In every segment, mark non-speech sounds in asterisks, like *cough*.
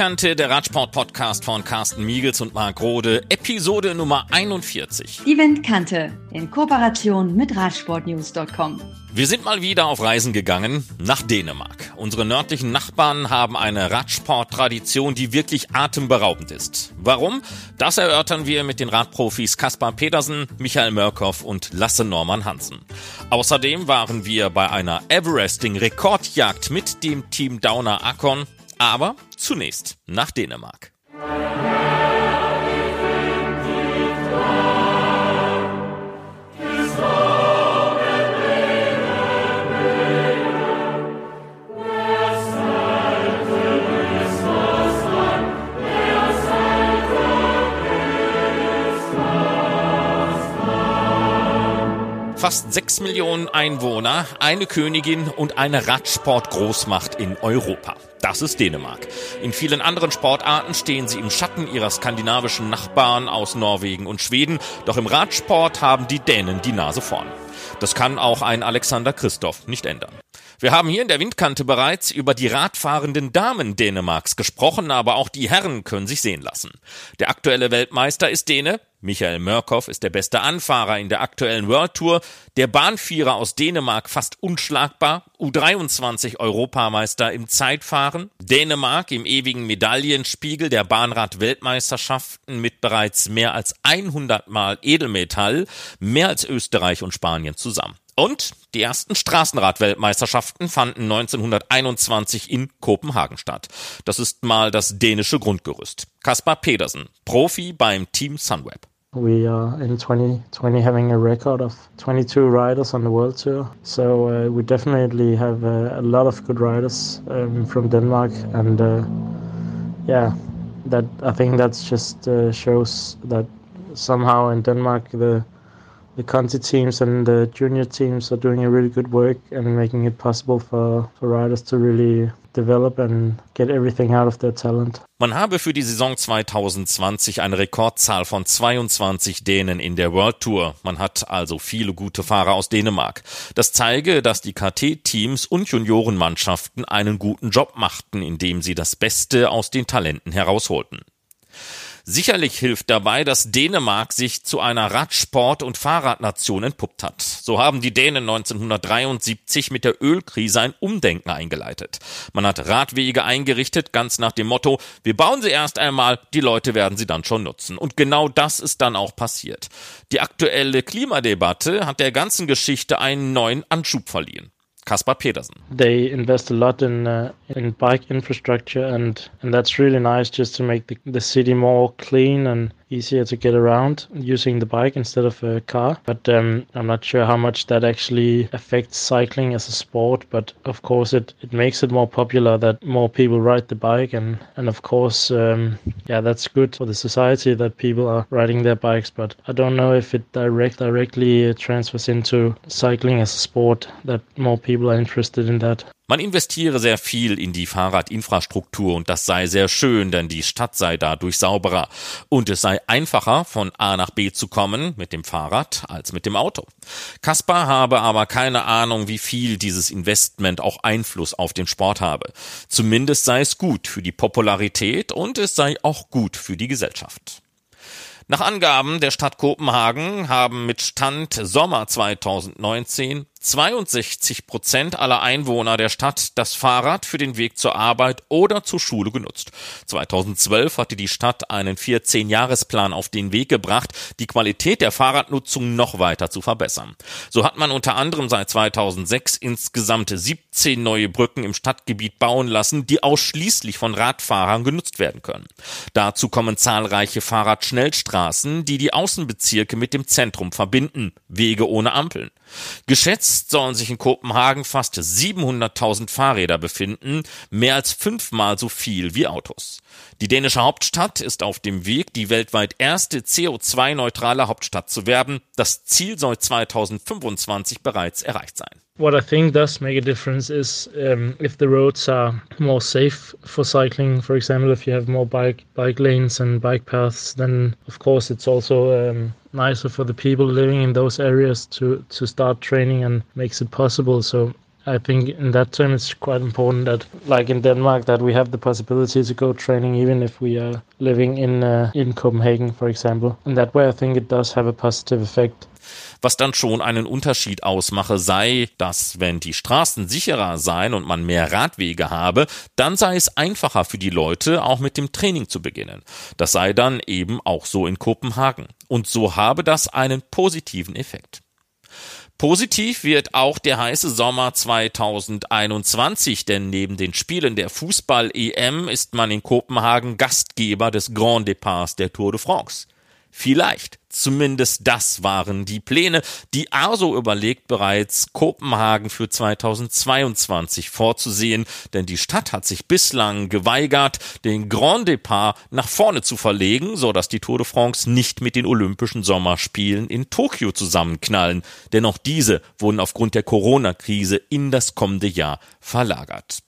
Windkante, der Radsport-Podcast von Carsten Miegels und Marc Rode, Episode Nummer 41. Die Windkante in Kooperation mit Radsportnews.com. Wir sind mal wieder auf Reisen gegangen nach Dänemark. Unsere nördlichen Nachbarn haben eine Radsport-Tradition, die wirklich atemberaubend ist. Warum? Das erörtern wir mit den Radprofis Kaspar Pedersen, Michael Mörkow und Lasse Norman Hansen. Außerdem waren wir bei einer Everesting-Rekordjagd mit dem Team Downer Akon. Aber zunächst nach Dänemark. Fast sechs Millionen Einwohner, eine Königin und eine Radsport-Großmacht in Europa. Das ist Dänemark. In vielen anderen Sportarten stehen sie im Schatten ihrer skandinavischen Nachbarn aus Norwegen und Schweden, doch im Radsport haben die Dänen die Nase vorn. Das kann auch ein Alexander Christoph nicht ändern. Wir haben hier in der Windkante bereits über die radfahrenden Damen Dänemarks gesprochen, aber auch die Herren können sich sehen lassen. Der aktuelle Weltmeister ist Däne, Michael Mörkow ist der beste Anfahrer in der aktuellen World Tour, der Bahnvierer aus Dänemark fast unschlagbar, U23 Europameister im Zeitfahren, Dänemark im ewigen Medaillenspiegel der Bahnrad-Weltmeisterschaften mit bereits mehr als 100 Mal Edelmetall, mehr als Österreich und Spanien zusammen. Und die ersten Straßenrad-Weltmeisterschaften fanden 1921 in Kopenhagen statt. Das ist mal das dänische Grundgerüst. Kaspar Pedersen, Profi beim Team Sunweb. We are in 2020 having a record of 22 riders on the World Tour. So uh, we definitely have uh, a lot of good riders um, from Denmark. And uh, yeah, that I think that just uh, shows that somehow in Denmark the the Conti teams and the junior teams are doing a really good work and making it possible for, for riders to really develop and get everything out of their talent. Man habe für die Saison 2020 eine Rekordzahl von 22 Dänen in der World Tour. Man hat also viele gute Fahrer aus Dänemark. Das zeige, dass die KT-Teams und Juniorenmannschaften einen guten Job machten, indem sie das Beste aus den Talenten herausholten. Sicherlich hilft dabei, dass Dänemark sich zu einer Radsport- und Fahrradnation entpuppt hat. So haben die Dänen 1973 mit der Ölkrise ein Umdenken eingeleitet. Man hat Radwege eingerichtet, ganz nach dem Motto, wir bauen sie erst einmal, die Leute werden sie dann schon nutzen. Und genau das ist dann auch passiert. Die aktuelle Klimadebatte hat der ganzen Geschichte einen neuen Anschub verliehen. Kaspar Pedersen. They invest a lot in uh, in bike infrastructure and and that's really nice just to make the, the city more clean and easier to get around using the bike instead of a car. But um, I'm not sure how much that actually affects cycling as a sport. But of course, it, it makes it more popular that more people ride the bike. And, and of course, um, yeah, that's good for the society that people are riding their bikes. But I don't know if it direct directly transfers into cycling as a sport, that more people are interested in that. Man investiere sehr viel in die Fahrradinfrastruktur und das sei sehr schön, denn die Stadt sei dadurch sauberer und es sei einfacher von A nach B zu kommen mit dem Fahrrad als mit dem Auto. Kaspar habe aber keine Ahnung, wie viel dieses Investment auch Einfluss auf den Sport habe. Zumindest sei es gut für die Popularität und es sei auch gut für die Gesellschaft. Nach Angaben der Stadt Kopenhagen haben mit Stand Sommer 2019 62 Prozent aller Einwohner der Stadt das Fahrrad für den Weg zur Arbeit oder zur Schule genutzt. 2012 hatte die Stadt einen 14-Jahresplan auf den Weg gebracht, die Qualität der Fahrradnutzung noch weiter zu verbessern. So hat man unter anderem seit 2006 insgesamt 17 neue Brücken im Stadtgebiet bauen lassen, die ausschließlich von Radfahrern genutzt werden können. Dazu kommen zahlreiche Fahrradschnellstraßen, die die Außenbezirke mit dem Zentrum verbinden, Wege ohne Ampeln. Geschätzt sollen sich in Kopenhagen fast 700.000 Fahrräder befinden, mehr als fünfmal so viel wie Autos. Die dänische Hauptstadt ist auf dem Weg, die weltweit erste CO2-neutrale Hauptstadt zu werden. Das Ziel soll 2025 bereits erreicht sein. What I think does make a difference is um, if the roads are more safe for cycling. For example, if you have more bike bike lanes and bike paths, then of course it's also um, nicer for the people living in those areas to to start training and makes it possible. So I think in that term it's quite important that, like in Denmark, that we have the possibility to go training even if we are living in uh, in Copenhagen, for example. In that way, I think it does have a positive effect. Was dann schon einen Unterschied ausmache, sei, dass wenn die Straßen sicherer seien und man mehr Radwege habe, dann sei es einfacher für die Leute, auch mit dem Training zu beginnen. Das sei dann eben auch so in Kopenhagen. Und so habe das einen positiven Effekt. Positiv wird auch der heiße Sommer 2021, denn neben den Spielen der Fußball-EM ist man in Kopenhagen Gastgeber des Grand Departs der Tour de France. Vielleicht, zumindest das waren die Pläne. Die ASO überlegt bereits, Kopenhagen für 2022 vorzusehen, denn die Stadt hat sich bislang geweigert, den Grand Depart nach vorne zu verlegen, so dass die Tour de France nicht mit den Olympischen Sommerspielen in Tokio zusammenknallen, denn auch diese wurden aufgrund der Corona-Krise in das kommende Jahr verlagert.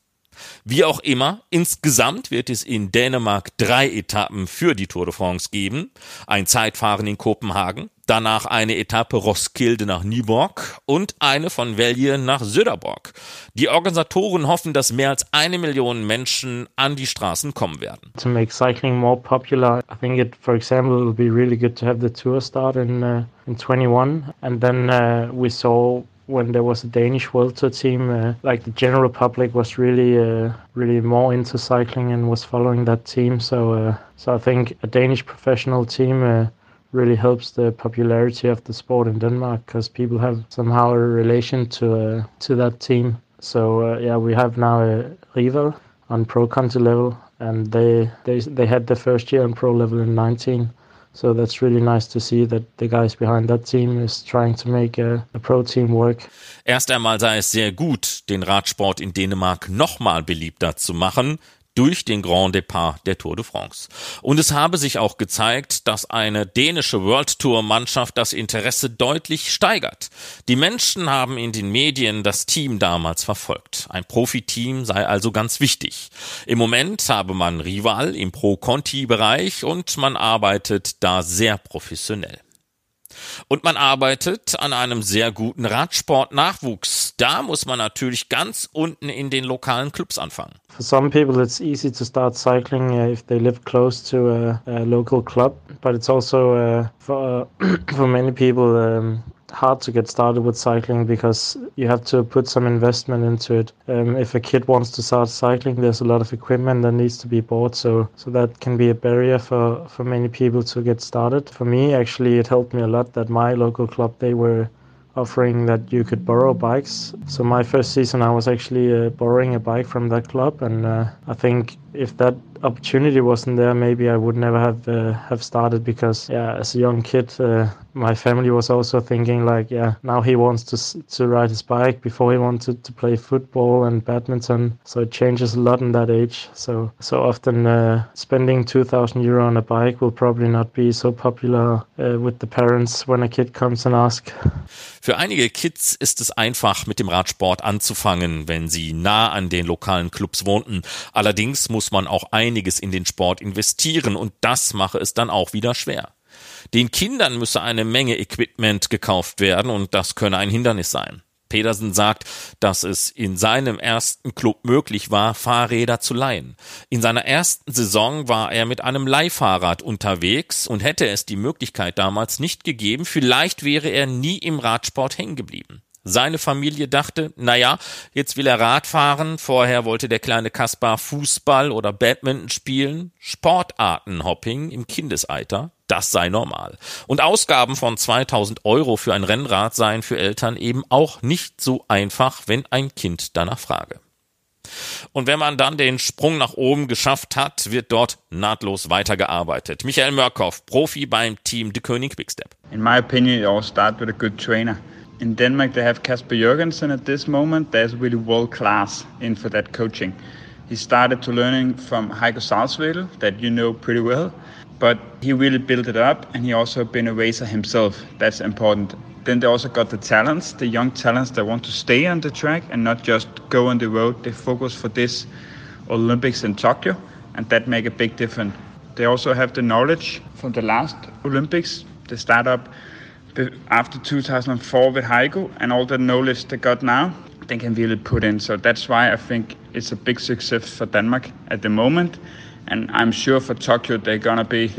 Wie auch immer, insgesamt wird es in Dänemark drei Etappen für die Tour de France geben. Ein Zeitfahren in Kopenhagen, danach eine Etappe Roskilde nach Nyborg und eine von Velje nach Söderborg. Die Organisatoren hoffen, dass mehr als eine Million Menschen an die Straßen kommen werden. To make cycling more popular, I think it, for example, will be really good to have the tour start in uh, in 21, and then uh, we saw when there was a Danish World Tour team, uh, like the general public was really, uh, really more into cycling and was following that team. So, uh, so I think a Danish professional team uh, really helps the popularity of the sport in Denmark because people have somehow a relation to uh, to that team. So uh, yeah, we have now a rival on pro country level, and they they they had the first year on pro level in 19. So that's really nice to see that the guys behind that team is trying to make a, a pro team work. Erst einmal sei es sehr gut, den Radsport in Dänemark nochmal beliebter zu machen, durch den Grand Depart der Tour de France. Und es habe sich auch gezeigt, dass eine dänische World Tour Mannschaft das Interesse deutlich steigert. Die Menschen haben in den Medien das Team damals verfolgt. Ein Profiteam sei also ganz wichtig. Im Moment habe man Rival im Pro-Conti-Bereich und man arbeitet da sehr professionell. Und man arbeitet an einem sehr guten Radsport-Nachwuchs. Da muss man natürlich ganz unten in den lokalen Clubs anfangen. For some people, it's easy to start cycling uh, if they live close to a, a, local club, but it's also uh, for uh, *coughs* for many people um, hard to get started with cycling because you have to put some investment into it. Um, if a kid wants to start cycling, there's a lot of equipment that needs to be bought, so so that can be a barrier for for many people to get started. For me, actually, it helped me a lot that my local club they were offering that you could borrow bikes. So my first season, I was actually uh, borrowing a bike from that club, and uh, I think if that opportunity wasn't there, maybe I would never have uh, have started because yeah, as a young kid, uh, my family was also thinking like, yeah, now he wants to to ride his bike before he wanted to play football and badminton. So it changes a lot in that age. So so often uh, spending two thousand euro on a bike will probably not be so popular uh, with the parents when a kid comes and asks. Für einige Kids ist es einfach, mit dem Radsport anzufangen, wenn sie nah an den lokalen Clubs wohnten. Allerdings muss man auch einiges in den Sport investieren und das mache es dann auch wieder schwer. Den Kindern müsse eine Menge Equipment gekauft werden und das könne ein Hindernis sein. Pedersen sagt, dass es in seinem ersten Club möglich war, Fahrräder zu leihen. In seiner ersten Saison war er mit einem Leihfahrrad unterwegs und hätte es die Möglichkeit damals nicht gegeben, vielleicht wäre er nie im Radsport hängen geblieben. Seine Familie dachte, naja, jetzt will er Rad vorher wollte der kleine Kaspar Fußball oder Badminton spielen, Sportartenhopping im Kindesalter, das sei normal. Und Ausgaben von 2000 Euro für ein Rennrad seien für Eltern eben auch nicht so einfach, wenn ein Kind danach frage. Und wenn man dann den Sprung nach oben geschafft hat, wird dort nahtlos weitergearbeitet. Michael Mörkhoff, Profi beim Team De König Quickstep. In my opinion, it all starts with a good trainer. In Denmark, they have Kasper Jørgensen at this moment. There's really world class in for that coaching. He started to learning from Heiko Salzwedel, that you know pretty well. but he really built it up and he also been a racer himself. That's important. Then they also got the talents, the young talents that want to stay on the track and not just go on the road. They focus for this Olympics in Tokyo, and that make a big difference. They also have the knowledge from the last Olympics. They start up after 2004 with Heiko and all the knowledge they got now. they can really put in. So that's why I think it's a big success for Denmark at the moment. And I'm sure for Tokyo they're gonna be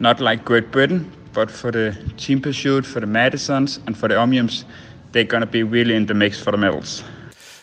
not like Great Britain, but for the team pursuit, for the Madisons and for the Omniums, they're gonna be really in the mix for the medals.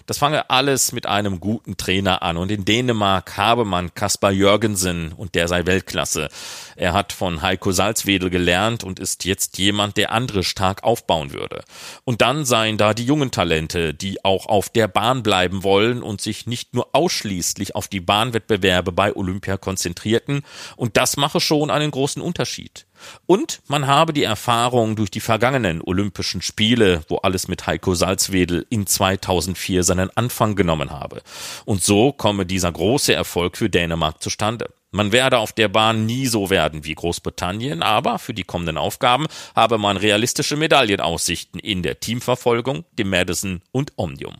Das fange alles mit einem guten Trainer an und in Dänemark habe man Kaspar Jörgensen und der sei Weltklasse. Er hat von Heiko Salzwedel gelernt und ist jetzt jemand, der andere stark aufbauen würde. Und dann seien da die jungen Talente, die auch auf der Bahn bleiben wollen und sich nicht nur ausschließlich auf die Bahnwettbewerbe bei Olympia konzentrierten und das mache schon einen großen Unterschied. Und man habe die Erfahrung durch die vergangenen Olympischen Spiele, wo alles mit Heiko Salzwedel in 2004 seinen Anfang genommen habe. Und so komme dieser große Erfolg für Dänemark zustande. Man werde auf der Bahn nie so werden wie Großbritannien, aber für die kommenden Aufgaben habe man realistische Medaillenaussichten in der Teamverfolgung, dem Madison und Omnium.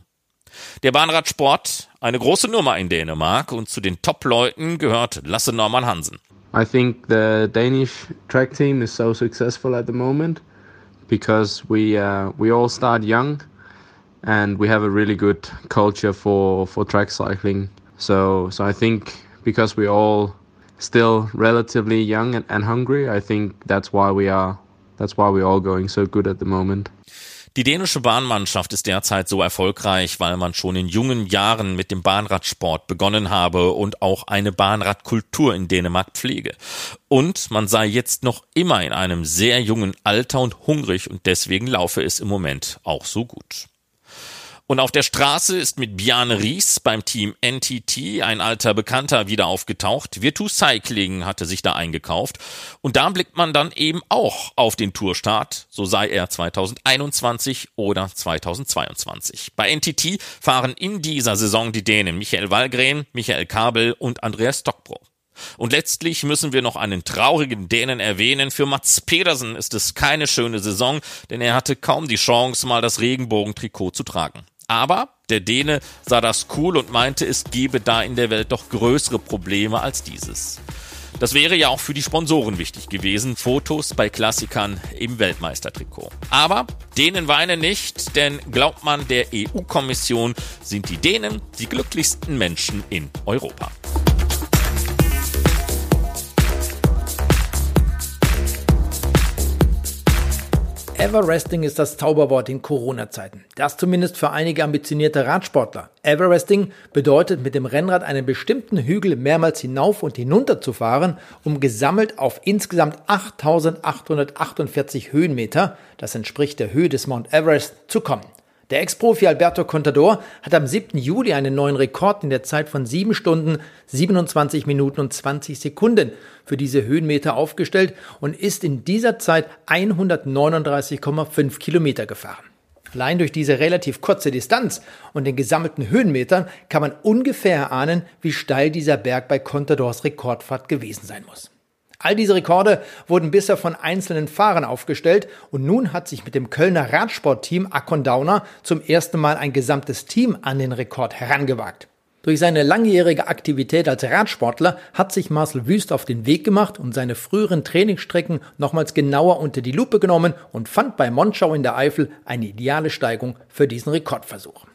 Der Bahnradsport, eine große Nummer in Dänemark und zu den Top-Leuten gehört Lasse Norman Hansen. I think the Danish track team is so successful at the moment because we uh, we all start young and we have a really good culture for for track cycling. So so I think because we're all still relatively young and, and hungry, I think that's why we are that's why we're all going so good at the moment. Die dänische Bahnmannschaft ist derzeit so erfolgreich, weil man schon in jungen Jahren mit dem Bahnradsport begonnen habe und auch eine Bahnradkultur in Dänemark pflege. Und man sei jetzt noch immer in einem sehr jungen Alter und hungrig und deswegen laufe es im Moment auch so gut. Und auf der Straße ist mit Bjarne Ries beim Team NTT ein alter Bekannter wieder aufgetaucht. Virtu Cycling hatte sich da eingekauft. Und da blickt man dann eben auch auf den Tourstart, so sei er 2021 oder 2022. Bei NTT fahren in dieser Saison die Dänen Michael Wallgren, Michael Kabel und Andreas Stockbro. Und letztlich müssen wir noch einen traurigen Dänen erwähnen. Für Mats Pedersen ist es keine schöne Saison, denn er hatte kaum die Chance, mal das Regenbogentrikot zu tragen. Aber der Däne sah das cool und meinte, es gebe da in der Welt doch größere Probleme als dieses. Das wäre ja auch für die Sponsoren wichtig gewesen. Fotos bei Klassikern im Weltmeistertrikot. Aber Dänen weinen nicht, denn glaubt man der EU-Kommission, sind die Dänen die glücklichsten Menschen in Europa. Everesting ist das Zauberwort in Corona-Zeiten. Das zumindest für einige ambitionierte Radsportler. Everesting bedeutet mit dem Rennrad einen bestimmten Hügel mehrmals hinauf und hinunter zu fahren, um gesammelt auf insgesamt 8848 Höhenmeter, das entspricht der Höhe des Mount Everest, zu kommen. Der Ex-Profi Alberto Contador hat am 7. Juli einen neuen Rekord in der Zeit von 7 Stunden, 27 Minuten und 20 Sekunden für diese Höhenmeter aufgestellt und ist in dieser Zeit 139,5 Kilometer gefahren. Allein durch diese relativ kurze Distanz und den gesammelten Höhenmetern kann man ungefähr erahnen, wie steil dieser Berg bei Contadors Rekordfahrt gewesen sein muss. All diese Rekorde wurden bisher von einzelnen Fahrern aufgestellt und nun hat sich mit dem Kölner Radsportteam Downer zum ersten Mal ein gesamtes Team an den Rekord herangewagt. Durch seine langjährige Aktivität als Radsportler hat sich Marcel Wüst auf den Weg gemacht und seine früheren Trainingsstrecken nochmals genauer unter die Lupe genommen und fand bei Monschau in der Eifel eine ideale Steigung für diesen Rekordversuch.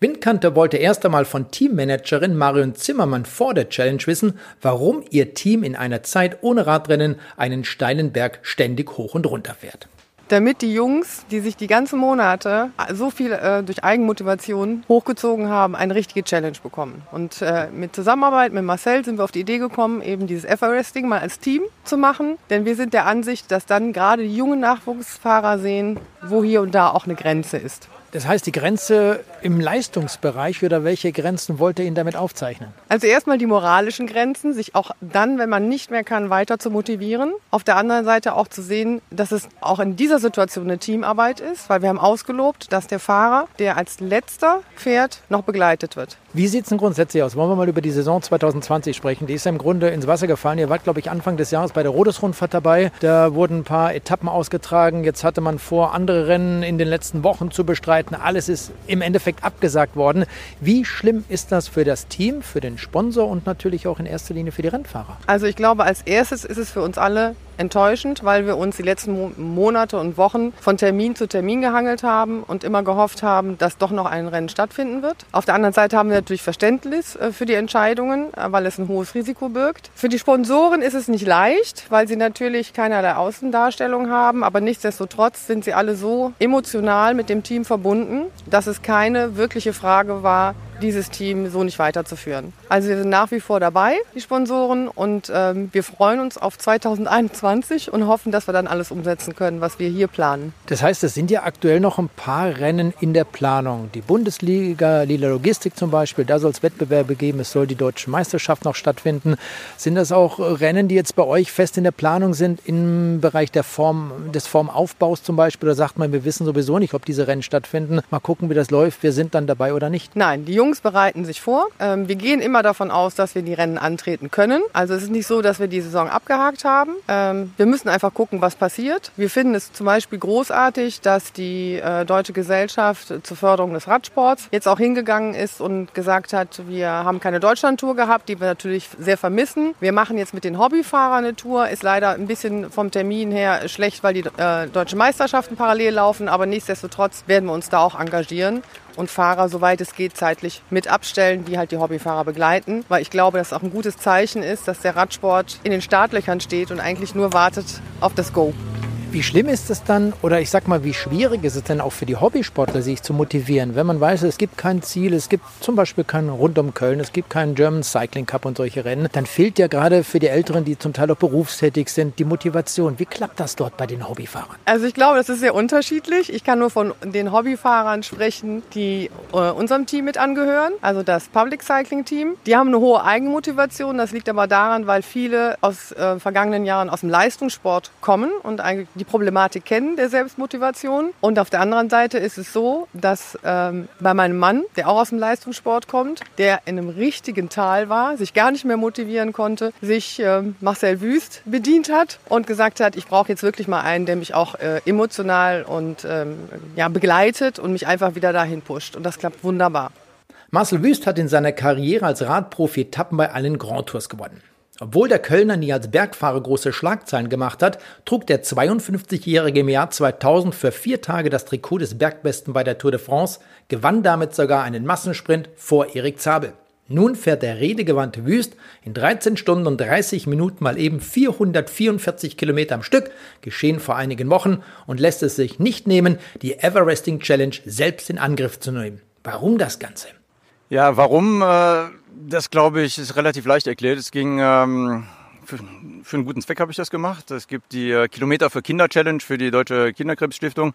Windkante wollte erst einmal von Teammanagerin Marion Zimmermann vor der Challenge wissen, warum ihr Team in einer Zeit ohne Radrennen einen steilen Berg ständig hoch und runter fährt damit die Jungs, die sich die ganzen Monate so viel äh, durch Eigenmotivation hochgezogen haben, eine richtige Challenge bekommen. Und äh, mit Zusammenarbeit mit Marcel sind wir auf die Idee gekommen, eben dieses Everesting mal als Team zu machen. Denn wir sind der Ansicht, dass dann gerade die jungen Nachwuchsfahrer sehen, wo hier und da auch eine Grenze ist. Das heißt, die Grenze im Leistungsbereich oder welche Grenzen wollt ihr ihn damit aufzeichnen? Also erstmal die moralischen Grenzen, sich auch dann, wenn man nicht mehr kann, weiter zu motivieren. Auf der anderen Seite auch zu sehen, dass es auch in dieser Situation eine Teamarbeit ist, weil wir haben ausgelobt, dass der Fahrer, der als letzter fährt, noch begleitet wird. Wie sieht es denn grundsätzlich aus? Wollen wir mal über die Saison 2020 sprechen? Die ist ja im Grunde ins Wasser gefallen. Ihr wart, glaube ich, Anfang des Jahres bei der Rodesrundfahrt dabei. Da wurden ein paar Etappen ausgetragen. Jetzt hatte man vor, andere Rennen in den letzten Wochen zu bestreiten. Alles ist im Endeffekt abgesagt worden. Wie schlimm ist das für das Team, für den Sponsor und natürlich auch in erster Linie für die Rennfahrer? Also ich glaube, als erstes ist es für uns alle enttäuschend, weil wir uns die letzten Monate und Wochen von Termin zu Termin gehangelt haben und immer gehofft haben, dass doch noch ein Rennen stattfinden wird. Auf der anderen Seite haben wir natürlich Verständnis äh, für die Entscheidungen, äh, weil es ein hohes Risiko birgt. Für die Sponsoren ist es nicht leicht, weil sie natürlich keinerlei Außendarstellung haben, aber nichtsdestotrotz sind sie alle so emotional mit dem Team verbunden, dass es keine wirkliche Frage war, dieses Team so nicht weiterzuführen. Also wir sind nach wie vor dabei, die Sponsoren, und ähm, wir freuen uns auf 2021 und hoffen, dass wir dann alles umsetzen können, was wir hier planen. Das heißt, es sind ja aktuell noch ein paar Rennen in der Planung. Die Bundesliga, Lila Logistik zum Beispiel, da soll es Wettbewerbe geben, es soll die deutsche Meisterschaft noch stattfinden. Sind das auch Rennen, die jetzt bei euch fest in der Planung sind, im Bereich der Form, des Formaufbaus zum Beispiel? Oder sagt man, wir wissen sowieso nicht, ob diese Rennen stattfinden. Mal gucken, wie das läuft. Wir sind dann dabei oder nicht? Nein, die Jungs bereiten sich vor. Ähm, wir gehen immer davon aus, dass wir die Rennen antreten können. Also es ist nicht so, dass wir die Saison abgehakt haben. Ähm, wir müssen einfach gucken, was passiert. Wir finden es zum Beispiel großartig, dass die äh, Deutsche Gesellschaft zur Förderung des Radsports jetzt auch hingegangen ist und gesagt hat, wir haben keine Deutschlandtour gehabt, die wir natürlich sehr vermissen. Wir machen jetzt mit den Hobbyfahrern eine Tour. Ist leider ein bisschen vom Termin her schlecht, weil die äh, deutsche Meisterschaften parallel laufen. Aber nichtsdestotrotz werden wir uns da auch engagieren und Fahrer, soweit es geht, zeitlich mit abstellen, die halt die Hobbyfahrer begleiten. Weil ich glaube, dass auch ein gutes Zeichen ist, dass der Radsport in den Startlöchern steht und eigentlich nur wartet auf das Go. Wie schlimm ist es dann, oder ich sag mal, wie schwierig ist es denn auch für die Hobbysportler, sich zu motivieren, wenn man weiß, es gibt kein Ziel, es gibt zum Beispiel keinen rund um Köln, es gibt keinen German Cycling Cup und solche Rennen, dann fehlt ja gerade für die Älteren, die zum Teil auch berufstätig sind, die Motivation. Wie klappt das dort bei den Hobbyfahrern? Also ich glaube, das ist sehr unterschiedlich. Ich kann nur von den Hobbyfahrern sprechen, die äh, unserem Team mit angehören, also das Public Cycling Team. Die haben eine hohe Eigenmotivation. Das liegt aber daran, weil viele aus äh, vergangenen Jahren aus dem Leistungssport kommen und eigentlich die Problematik kennen der Selbstmotivation. Und auf der anderen Seite ist es so, dass ähm, bei meinem Mann, der auch aus dem Leistungssport kommt, der in einem richtigen Tal war, sich gar nicht mehr motivieren konnte, sich ähm, Marcel Wüst bedient hat und gesagt hat, ich brauche jetzt wirklich mal einen, der mich auch äh, emotional und ähm, ja, begleitet und mich einfach wieder dahin pusht. Und das klappt wunderbar. Marcel Wüst hat in seiner Karriere als Radprofi Etappen bei allen Grand Tours gewonnen. Obwohl der Kölner nie als Bergfahrer große Schlagzeilen gemacht hat, trug der 52-Jährige im Jahr 2000 für vier Tage das Trikot des Bergbesten bei der Tour de France, gewann damit sogar einen Massensprint vor Erik Zabel. Nun fährt der redegewandte Wüst in 13 Stunden und 30 Minuten mal eben 444 Kilometer am Stück, geschehen vor einigen Wochen, und lässt es sich nicht nehmen, die Everesting Challenge selbst in Angriff zu nehmen. Warum das Ganze? Ja, warum? Äh das glaube ich ist relativ leicht erklärt. Es ging ähm, für, für, einen guten Zweck habe ich das gemacht. Es gibt die äh, Kilometer für Kinder Challenge für die Deutsche Kinderkrebsstiftung.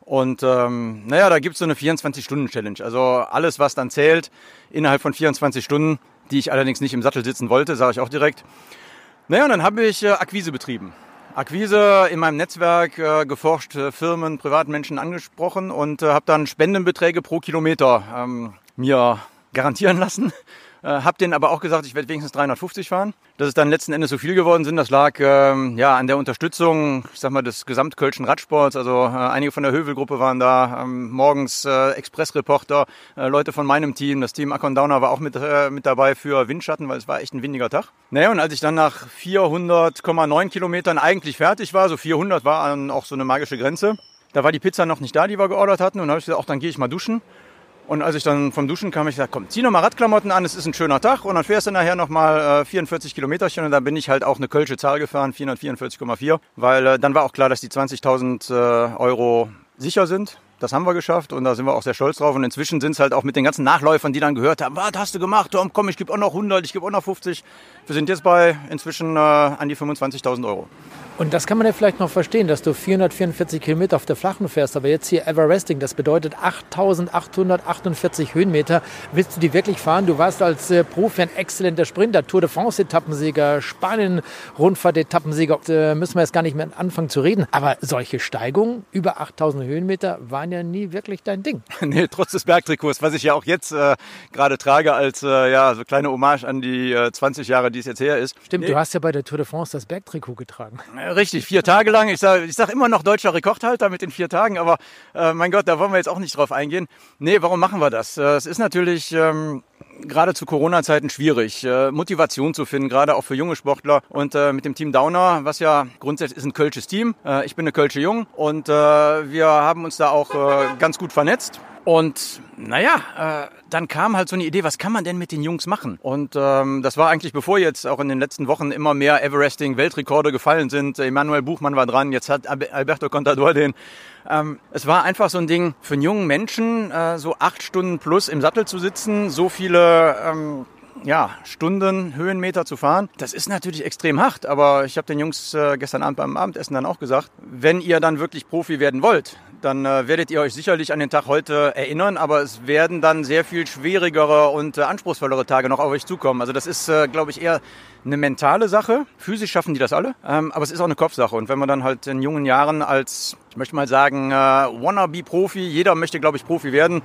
Und ähm, naja, da gibt es so eine 24-Stunden-Challenge. Also alles, was dann zählt, innerhalb von 24 Stunden, die ich allerdings nicht im Sattel sitzen wollte, sage ich auch direkt. Naja, und dann habe ich äh, Akquise betrieben. Akquise in meinem Netzwerk äh, geforscht, äh, Firmen, Privatmenschen angesprochen und äh, habe dann Spendenbeträge pro Kilometer ähm, mir garantieren lassen. Äh, hab denen aber auch gesagt, ich werde wenigstens 350 fahren. Dass es dann letzten Endes so viel geworden sind, das lag ähm, ja an der Unterstützung, ich sag mal, des gesamtkölschen Radsports. Also äh, einige von der Hövelgruppe waren da, ähm, morgens äh, Expressreporter, äh, Leute von meinem Team, das Team Akon Downer war auch mit, äh, mit dabei für Windschatten, weil es war echt ein windiger Tag. Naja, und als ich dann nach 400,9 Kilometern eigentlich fertig war, so 400 war dann auch so eine magische Grenze, da war die Pizza noch nicht da, die wir geordert hatten. Und habe ich gesagt, auch dann gehe ich mal duschen. Und als ich dann vom Duschen kam, ich gesagt, komm, zieh nochmal Radklamotten an, es ist ein schöner Tag. Und dann fährst du nachher nochmal äh, 44 Kilometerchen und dann bin ich halt auch eine kölsche Zahl gefahren, 444,4. Weil äh, dann war auch klar, dass die 20.000 äh, Euro sicher sind. Das haben wir geschafft und da sind wir auch sehr stolz drauf. Und inzwischen sind es halt auch mit den ganzen Nachläufern, die dann gehört haben, was hast du gemacht, Tom, komm, ich gebe auch noch 100, ich gebe auch noch 50. Wir sind jetzt bei inzwischen äh, an die 25.000 Euro. Und das kann man ja vielleicht noch verstehen, dass du 444 Kilometer auf der Flachen fährst, aber jetzt hier Everesting, das bedeutet 8848 Höhenmeter. Willst du die wirklich fahren? Du warst als äh, Profi ein exzellenter Sprinter, Tour de France Etappensieger, Spanien Rundfahrt Etappensieger. Da müssen wir jetzt gar nicht mehr anfangen zu reden. Aber solche Steigungen über 8000 Höhenmeter waren ja nie wirklich dein Ding. *laughs* nee, trotz des Bergtrikots, was ich ja auch jetzt äh, gerade trage als äh, ja, so kleine Hommage an die äh, 20 Jahre, die es jetzt her ist. Stimmt, nee. du hast ja bei der Tour de France das Bergtrikot getragen. Richtig, vier Tage lang. Ich sage ich sag immer noch deutscher Rekordhalter mit den vier Tagen, aber äh, mein Gott, da wollen wir jetzt auch nicht drauf eingehen. Nee, warum machen wir das? Äh, es ist natürlich ähm, gerade zu Corona-Zeiten schwierig, äh, Motivation zu finden, gerade auch für junge Sportler. Und äh, mit dem Team Downer, was ja grundsätzlich ist ein Kölsches Team, äh, ich bin eine Kölsche Jung und äh, wir haben uns da auch äh, ganz gut vernetzt. Und naja, äh, dann kam halt so eine Idee, was kann man denn mit den Jungs machen? Und ähm, das war eigentlich, bevor jetzt auch in den letzten Wochen immer mehr Everesting-Weltrekorde gefallen sind. Emanuel Buchmann war dran, jetzt hat Alberto Contador den. Ähm, es war einfach so ein Ding für einen jungen Menschen, äh, so acht Stunden plus im Sattel zu sitzen, so viele ähm, ja, Stunden, Höhenmeter zu fahren. Das ist natürlich extrem hart, aber ich habe den Jungs äh, gestern Abend beim Abendessen dann auch gesagt, wenn ihr dann wirklich Profi werden wollt, dann äh, werdet ihr euch sicherlich an den Tag heute erinnern, aber es werden dann sehr viel schwierigere und äh, anspruchsvollere Tage noch auf euch zukommen. Also das ist, äh, glaube ich, eher eine mentale Sache. Physisch schaffen die das alle, ähm, aber es ist auch eine Kopfsache. Und wenn man dann halt in jungen Jahren als, ich möchte mal sagen, äh, Wannabe-Profi, jeder möchte, glaube ich, Profi werden,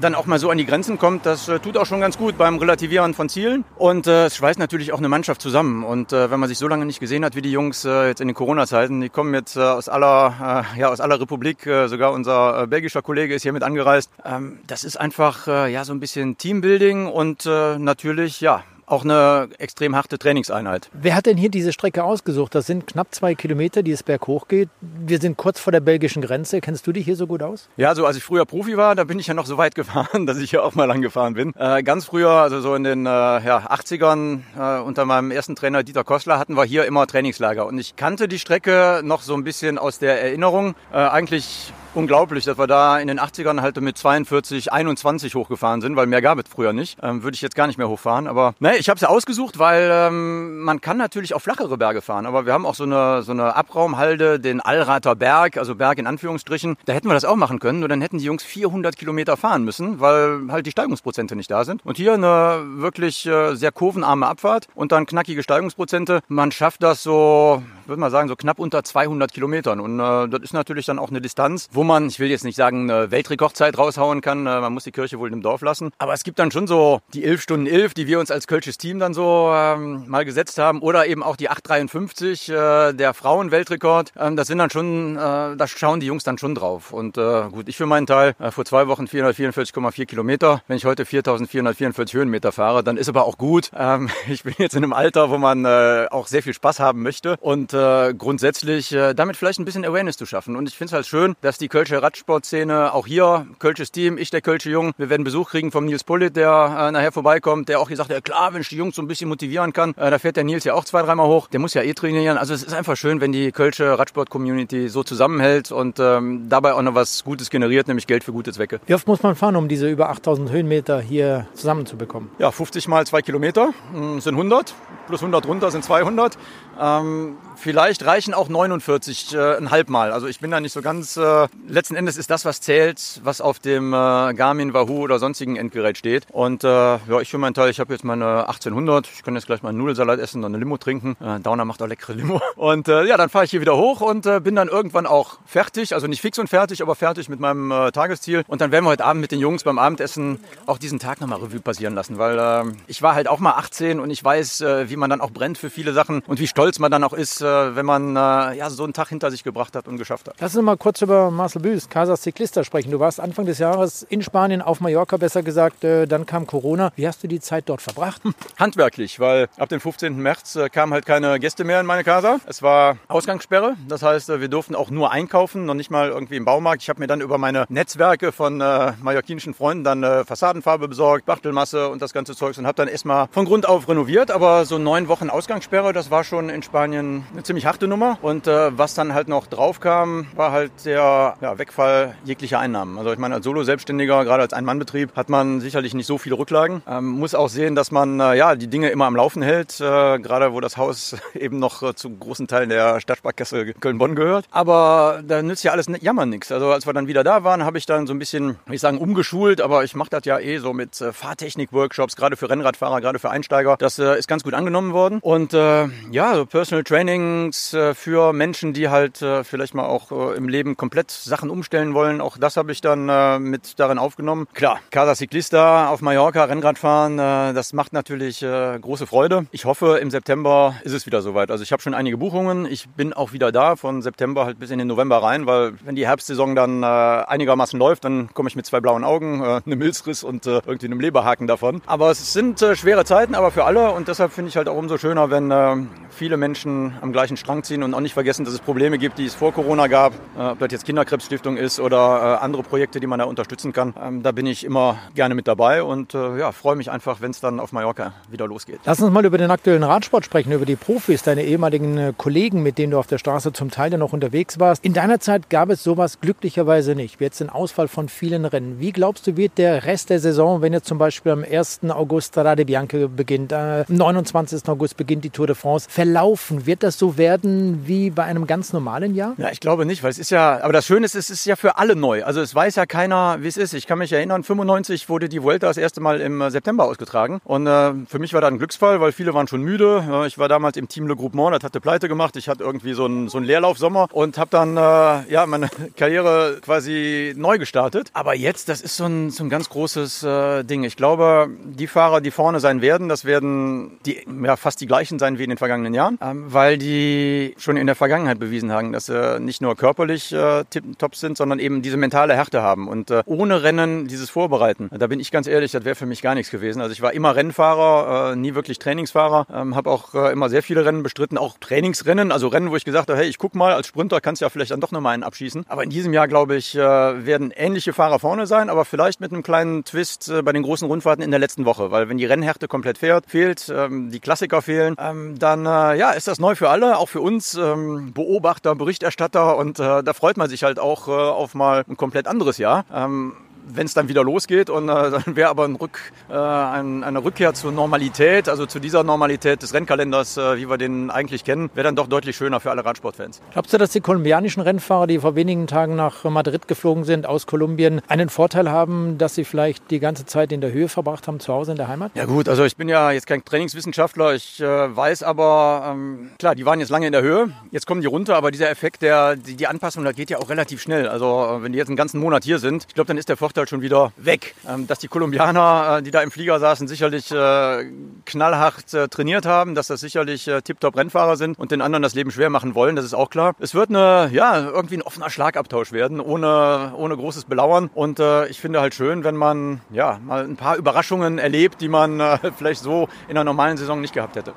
dann auch mal so an die Grenzen kommt, das äh, tut auch schon ganz gut beim Relativieren von Zielen. Und äh, es schweißt natürlich auch eine Mannschaft zusammen. Und äh, wenn man sich so lange nicht gesehen hat wie die Jungs äh, jetzt in den Corona-Zeiten, die kommen jetzt äh, aus aller, äh, ja, aus aller Republik, äh, sogar unser äh, belgischer Kollege ist hier mit angereist. Ähm, das ist einfach äh, ja so ein bisschen Teambuilding und äh, natürlich ja auch eine extrem harte Trainingseinheit. Wer hat denn hier diese Strecke ausgesucht? Das sind knapp zwei Kilometer, die es berghoch geht. Wir sind kurz vor der belgischen Grenze. Kennst du dich hier so gut aus? Ja, so als ich früher Profi war, da bin ich ja noch so weit gefahren, *laughs* dass ich hier auch mal lang gefahren bin. Äh, ganz früher, also so in den äh, ja, 80ern, äh, unter meinem ersten Trainer Dieter Kostler, hatten wir hier immer Trainingslager. Und ich kannte die Strecke noch so ein bisschen aus der Erinnerung. Äh, eigentlich unglaublich, dass wir da in den 80ern halt mit 42, 21 hochgefahren sind, weil mehr gab es früher nicht. Ähm, Würde ich jetzt gar nicht mehr hochfahren. Aber ne, ich habe es ja ausgesucht, weil ähm, man kann natürlich auch flachere Berge fahren. Aber wir haben auch so eine, so eine Abraumhalde, den Allrater Berg, also Berg in Anführungsstrichen. Da hätten wir das auch machen können. Nur dann hätten die Jungs 400 Kilometer fahren müssen, weil halt die Steigungsprozente nicht da sind. Und hier eine wirklich äh, sehr kurvenarme Abfahrt und dann knackige Steigungsprozente. Man schafft das so, würde man sagen, so knapp unter 200 Kilometern. Und äh, das ist natürlich dann auch eine Distanz, wo man, ich will jetzt nicht sagen, eine Weltrekordzeit raushauen kann. Äh, man muss die Kirche wohl im Dorf lassen. Aber es gibt dann schon so die 11 Stunden 11, die wir uns als Kölsches Team dann so ähm, mal gesetzt haben. Oder eben auch die 853, äh, der Frauenweltrekord. Ähm, das sind dann schon, äh, da schauen die Jungs dann schon drauf. Und äh, gut, ich für meinen Teil, äh, vor zwei Wochen 444,4 Kilometer. Wenn ich heute 4444 Höhenmeter fahre, dann ist aber auch gut. Ähm, *laughs* ich bin jetzt in einem Alter, wo man äh, auch sehr viel Spaß haben möchte. Und äh, grundsätzlich äh, damit vielleicht ein bisschen Awareness zu schaffen. Und ich finde es halt schön, dass die Kölsche Radsportszene auch hier, Kölsches Team, ich der Kölsche Jung, wir werden Besuch kriegen vom Nils Pullit, der äh, nachher vorbeikommt, der auch gesagt hat, ja klar, wenn ich die Jungs so ein bisschen motivieren kann, äh, da fährt der Nils ja auch zwei, dreimal hoch, der muss ja eh trainieren. Also es ist einfach schön, wenn die Kölsche Radsport-Community so zusammenhält und ähm, dabei auch noch was Gutes generiert, nämlich Geld für gute Zwecke. Wie oft muss man fahren, um diese über 8000 Höhenmeter hier zusammenzubekommen? Ja, 50 mal zwei Kilometer hm, sind 100, plus 100 runter sind 200. Ähm, vielleicht reichen auch 49 äh, ein halbmal. Also ich bin da nicht so ganz. Äh, letzten Endes ist das, was zählt, was auf dem äh, Garmin, Wahoo oder sonstigen Endgerät steht. Und äh, ja, ich für meinen Teil, ich habe jetzt meine 1800. Ich kann jetzt gleich mal einen Nudelsalat essen und eine Limo trinken. Äh, Downer macht auch leckere Limo. *laughs* Und äh, ja, dann fahre ich hier wieder hoch und äh, bin dann irgendwann auch fertig. Also nicht fix und fertig, aber fertig mit meinem äh, Tagesziel. Und dann werden wir heute Abend mit den Jungs beim Abendessen auch diesen Tag nochmal Revue passieren lassen, weil äh, ich war halt auch mal 18 und ich weiß, äh, wie man dann auch brennt für viele Sachen und wie stolz man dann auch ist, äh, wenn man äh, ja, so einen Tag hinter sich gebracht hat und geschafft hat. Lass uns mal kurz über Marcel Büß, Casas Ciclista, sprechen. Du warst Anfang des Jahres in Spanien, auf Mallorca besser gesagt, äh, dann kam Corona. Wie hast du die Zeit dort verbracht? *laughs* Handwerklich, weil ab dem 15. März kamen halt keine Gäste mehr in meine Casa. Es war Ausgangssperre, das heißt, wir durften auch nur einkaufen, noch nicht mal irgendwie im Baumarkt. Ich habe mir dann über meine Netzwerke von äh, mallorquinischen Freunden dann äh, Fassadenfarbe besorgt, Bachtelmasse und das ganze Zeugs und habe dann erstmal von Grund auf renoviert. Aber so neun Wochen Ausgangssperre, das war schon in Spanien eine ziemlich harte Nummer. Und äh, was dann halt noch drauf kam, war halt der ja, Wegfall jeglicher Einnahmen. Also ich meine, als Solo-Selbstständiger, gerade als Ein-Mann-Betrieb, hat man sicherlich nicht so viele Rücklagen. Ähm, muss auch sehen, dass man äh, ja die Dinge immer am Laufen hält, äh, gerade wo das Haus *laughs* eben noch äh, zu großen Teilen der Stadtsparkasse Köln-Bonn gehört. Aber da nützt ja alles jammern nichts. Also als wir dann wieder da waren, habe ich dann so ein bisschen, ich sagen, umgeschult, aber ich mache das ja eh so mit äh, Fahrtechnik-Workshops, gerade für Rennradfahrer, gerade für Einsteiger. Das äh, ist ganz gut angenommen worden. Und äh, ja, so Personal Training Chance für Menschen, die halt vielleicht mal auch im Leben komplett Sachen umstellen wollen. Auch das habe ich dann mit darin aufgenommen. Klar, Casa Ciclista auf Mallorca, Rennradfahren, das macht natürlich große Freude. Ich hoffe, im September ist es wieder soweit. Also ich habe schon einige Buchungen. Ich bin auch wieder da von September halt bis in den November rein, weil wenn die Herbstsaison dann einigermaßen läuft, dann komme ich mit zwei blauen Augen, einem Milzriss und irgendwie einem Leberhaken davon. Aber es sind schwere Zeiten, aber für alle und deshalb finde ich halt halt auch umso schöner, wenn äh, viele Menschen am gleichen Strang ziehen und auch nicht vergessen, dass es Probleme gibt, die es vor Corona gab. Äh, ob das jetzt Kinderkrebsstiftung ist oder äh, andere Projekte, die man da unterstützen kann. Ähm, da bin ich immer gerne mit dabei und äh, ja, freue mich einfach, wenn es dann auf Mallorca wieder losgeht. Lass uns mal über den aktuellen Radsport sprechen, über die Profis, deine ehemaligen äh, Kollegen, mit denen du auf der Straße zum Teil ja noch unterwegs warst. In deiner Zeit gab es sowas glücklicherweise nicht. Jetzt den Ausfall von vielen Rennen. Wie glaubst du, wird der Rest der Saison, wenn jetzt zum Beispiel am 1. August Strade Bianca beginnt, äh, 29. 20. August beginnt die Tour de France, verlaufen? Wird das so werden wie bei einem ganz normalen Jahr? Ja, ich glaube nicht, weil es ist ja, aber das Schöne ist, es ist ja für alle neu. Also es weiß ja keiner, wie es ist. Ich kann mich erinnern, 95 wurde die Vuelta das erste Mal im äh, September ausgetragen. Und äh, für mich war da ein Glücksfall, weil viele waren schon müde. Ich war damals im Team Le Groupement, das hatte Pleite gemacht. Ich hatte irgendwie so einen, so einen Leerlaufsommer und habe dann äh, ja, meine *laughs* Karriere quasi neu gestartet. Aber jetzt, das ist so ein, so ein ganz großes äh, Ding. Ich glaube, die Fahrer, die vorne sein werden, das werden die ja fast die gleichen sein wie in den vergangenen Jahren, ähm, weil die schon in der Vergangenheit bewiesen haben, dass sie nicht nur körperlich äh, top sind, sondern eben diese mentale Härte haben. Und äh, ohne Rennen dieses Vorbereiten, da bin ich ganz ehrlich, das wäre für mich gar nichts gewesen. Also ich war immer Rennfahrer, äh, nie wirklich Trainingsfahrer, ähm, habe auch äh, immer sehr viele Rennen bestritten, auch Trainingsrennen, also Rennen, wo ich gesagt habe, hey, ich guck mal, als Sprinter kannst du ja vielleicht dann doch nochmal einen abschießen. Aber in diesem Jahr, glaube ich, äh, werden ähnliche Fahrer vorne sein, aber vielleicht mit einem kleinen Twist äh, bei den großen Rundfahrten in der letzten Woche, weil wenn die Rennhärte komplett fährt, fehlt, ähm, die Klassiker fehlen, ähm, dann äh, ja, ist das neu für alle, auch für uns ähm, Beobachter, Berichterstatter und äh, da freut man sich halt auch äh, auf mal ein komplett anderes Jahr. Ähm, wenn es dann wieder losgeht. Und äh, dann wäre aber ein Rück, äh, ein, eine Rückkehr zur Normalität, also zu dieser Normalität des Rennkalenders, äh, wie wir den eigentlich kennen, wäre dann doch deutlich schöner für alle Radsportfans. Glaubst du, dass die kolumbianischen Rennfahrer, die vor wenigen Tagen nach Madrid geflogen sind aus Kolumbien, einen Vorteil haben, dass sie vielleicht die ganze Zeit in der Höhe verbracht haben, zu Hause in der Heimat? Ja gut, also ich bin ja jetzt kein Trainingswissenschaftler, ich äh, weiß aber, ähm, klar, die waren jetzt lange in der Höhe, jetzt kommen die runter, aber dieser Effekt, der, die, die Anpassung, da geht ja auch relativ schnell. Also äh, wenn die jetzt einen ganzen Monat hier sind, ich glaube, dann ist der Vorteil halt schon wieder weg. Ähm, dass die Kolumbianer, äh, die da im Flieger saßen, sicherlich äh, knallhart äh, trainiert haben, dass das sicherlich tiptop Rennfahrer sind und den anderen das Leben schwer machen wollen, das ist auch klar. Es wird eine, ja, irgendwie ein offener Schlagabtausch werden, ohne, ohne großes Belauern. Und äh, ich finde halt schön, wenn man ja mal ein paar Überraschungen erlebt, die man äh, *laughs* vielleicht so in einer normalen Saison nicht gehabt hätte.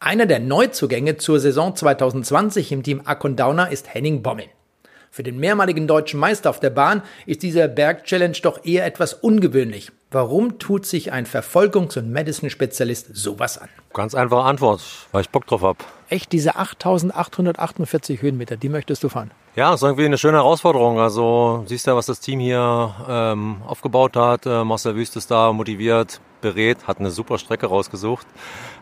Einer der Neuzugänge zur Saison 2020 im Team Akondauner ist Henning Bommel. Für den mehrmaligen deutschen Meister auf der Bahn ist dieser Berg-Challenge doch eher etwas ungewöhnlich. Warum tut sich ein Verfolgungs- und Medicine-Spezialist sowas an? Ganz einfache Antwort, weil ich Bock drauf habe. Echt, diese 8848 Höhenmeter, die möchtest du fahren? Ja, ist irgendwie eine schöne Herausforderung. Also siehst ja, was das Team hier ähm, aufgebaut hat. Äh, Marcel Wüst ist da motiviert, berät, hat eine super Strecke rausgesucht.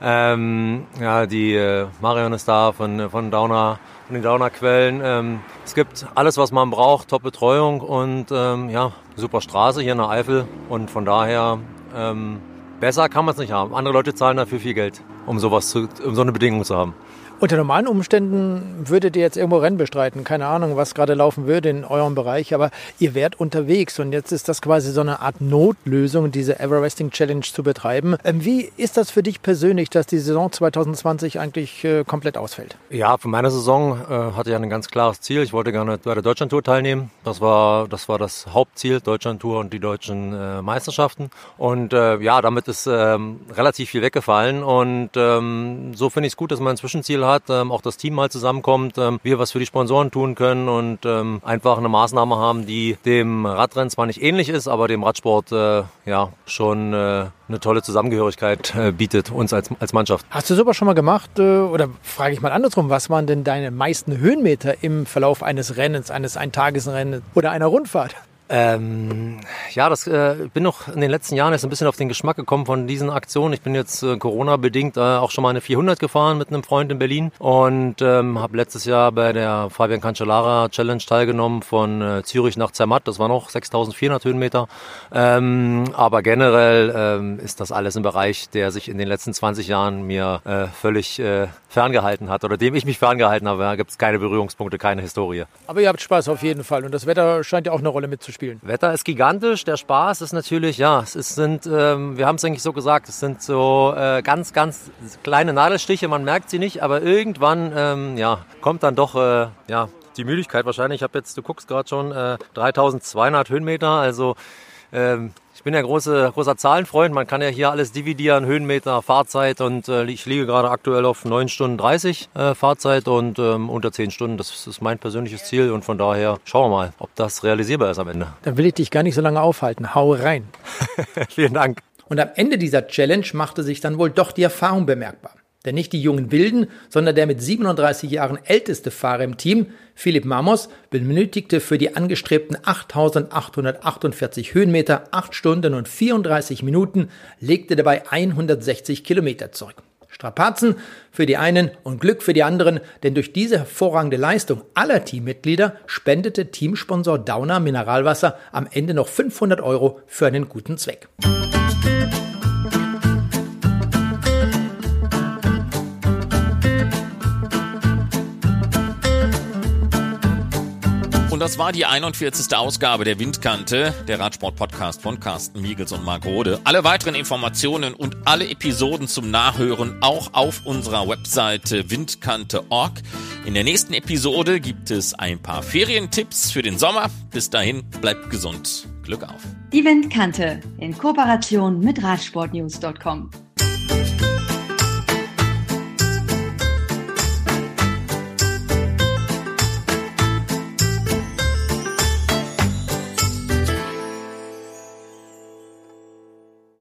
Ähm, ja, die äh, Marion ist da von, von Downer von den Downer-Quellen. Ähm, es gibt alles, was man braucht, Top-Betreuung und ähm, ja, super Straße hier in der Eifel. Und von daher, ähm, besser kann man es nicht haben. Andere Leute zahlen dafür viel Geld, um sowas zu, um so eine Bedingung zu haben. Unter normalen Umständen würdet ihr jetzt irgendwo Rennen bestreiten. Keine Ahnung, was gerade laufen würde in eurem Bereich, aber ihr wärt unterwegs und jetzt ist das quasi so eine Art Notlösung, diese Everesting Challenge zu betreiben. Ähm, wie ist das für dich persönlich, dass die Saison 2020 eigentlich äh, komplett ausfällt? Ja, für meine Saison äh, hatte ich ein ganz klares Ziel. Ich wollte gerne bei der Deutschlandtour teilnehmen. Das war das, war das Hauptziel, Deutschlandtour und die deutschen äh, Meisterschaften. Und ja, damit ist ähm, relativ viel weggefallen und ähm, so finde ich es gut, dass man ein Zwischenziel hat hat, ähm, auch das Team mal zusammenkommt, ähm, wir was für die Sponsoren tun können und ähm, einfach eine Maßnahme haben, die dem Radrennen zwar nicht ähnlich ist, aber dem Radsport äh, ja schon äh, eine tolle Zusammengehörigkeit äh, bietet, uns als, als Mannschaft. Hast du sowas schon mal gemacht? Äh, oder frage ich mal andersrum, was waren denn deine meisten Höhenmeter im Verlauf eines Rennens, eines Eintagesrennens oder einer Rundfahrt? Ähm, ja, das äh, bin noch in den letzten Jahren jetzt ein bisschen auf den Geschmack gekommen von diesen Aktionen. Ich bin jetzt äh, Corona-bedingt äh, auch schon mal eine 400 gefahren mit einem Freund in Berlin und ähm, habe letztes Jahr bei der Fabian Cancellara Challenge teilgenommen von äh, Zürich nach Zermatt. Das war noch 6.400 Höhenmeter. Ähm, aber generell ähm, ist das alles ein Bereich, der sich in den letzten 20 Jahren mir äh, völlig äh, ferngehalten hat oder dem ich mich ferngehalten habe. Da gibt es keine Berührungspunkte, keine Historie. Aber ihr habt Spaß auf jeden Fall und das Wetter scheint ja auch eine Rolle mitzuspielen. Wetter ist gigantisch, der Spaß ist natürlich, ja, es sind, ähm, wir haben es eigentlich so gesagt, es sind so äh, ganz, ganz kleine Nadelstiche, man merkt sie nicht, aber irgendwann, ähm, ja, kommt dann doch, äh, ja, die Müdigkeit wahrscheinlich. Ich habe jetzt, du guckst gerade schon, äh, 3200 Höhenmeter, also ähm, ich bin ja große, großer Zahlenfreund. Man kann ja hier alles dividieren, Höhenmeter, Fahrzeit und äh, ich liege gerade aktuell auf 9 Stunden 30 äh, Fahrzeit und ähm, unter 10 Stunden. Das ist mein persönliches Ziel und von daher schauen wir mal, ob das realisierbar ist am Ende. Dann will ich dich gar nicht so lange aufhalten. Hau rein. *laughs* Vielen Dank. Und am Ende dieser Challenge machte sich dann wohl doch die Erfahrung bemerkbar. Denn nicht die jungen Wilden, sondern der mit 37 Jahren älteste Fahrer im Team, Philipp Mamos, benötigte für die angestrebten 8848 Höhenmeter 8 Stunden und 34 Minuten, legte dabei 160 Kilometer zurück. Strapazen für die einen und Glück für die anderen, denn durch diese hervorragende Leistung aller Teammitglieder spendete Teamsponsor Downer Mineralwasser am Ende noch 500 Euro für einen guten Zweck. Und das war die 41. Ausgabe der Windkante, der Radsport-Podcast von Carsten Miegels und Marc Rode. Alle weiteren Informationen und alle Episoden zum Nachhören auch auf unserer Webseite windkante.org. In der nächsten Episode gibt es ein paar Ferientipps für den Sommer. Bis dahin, bleibt gesund. Glück auf. Die Windkante in Kooperation mit Radsportnews.com.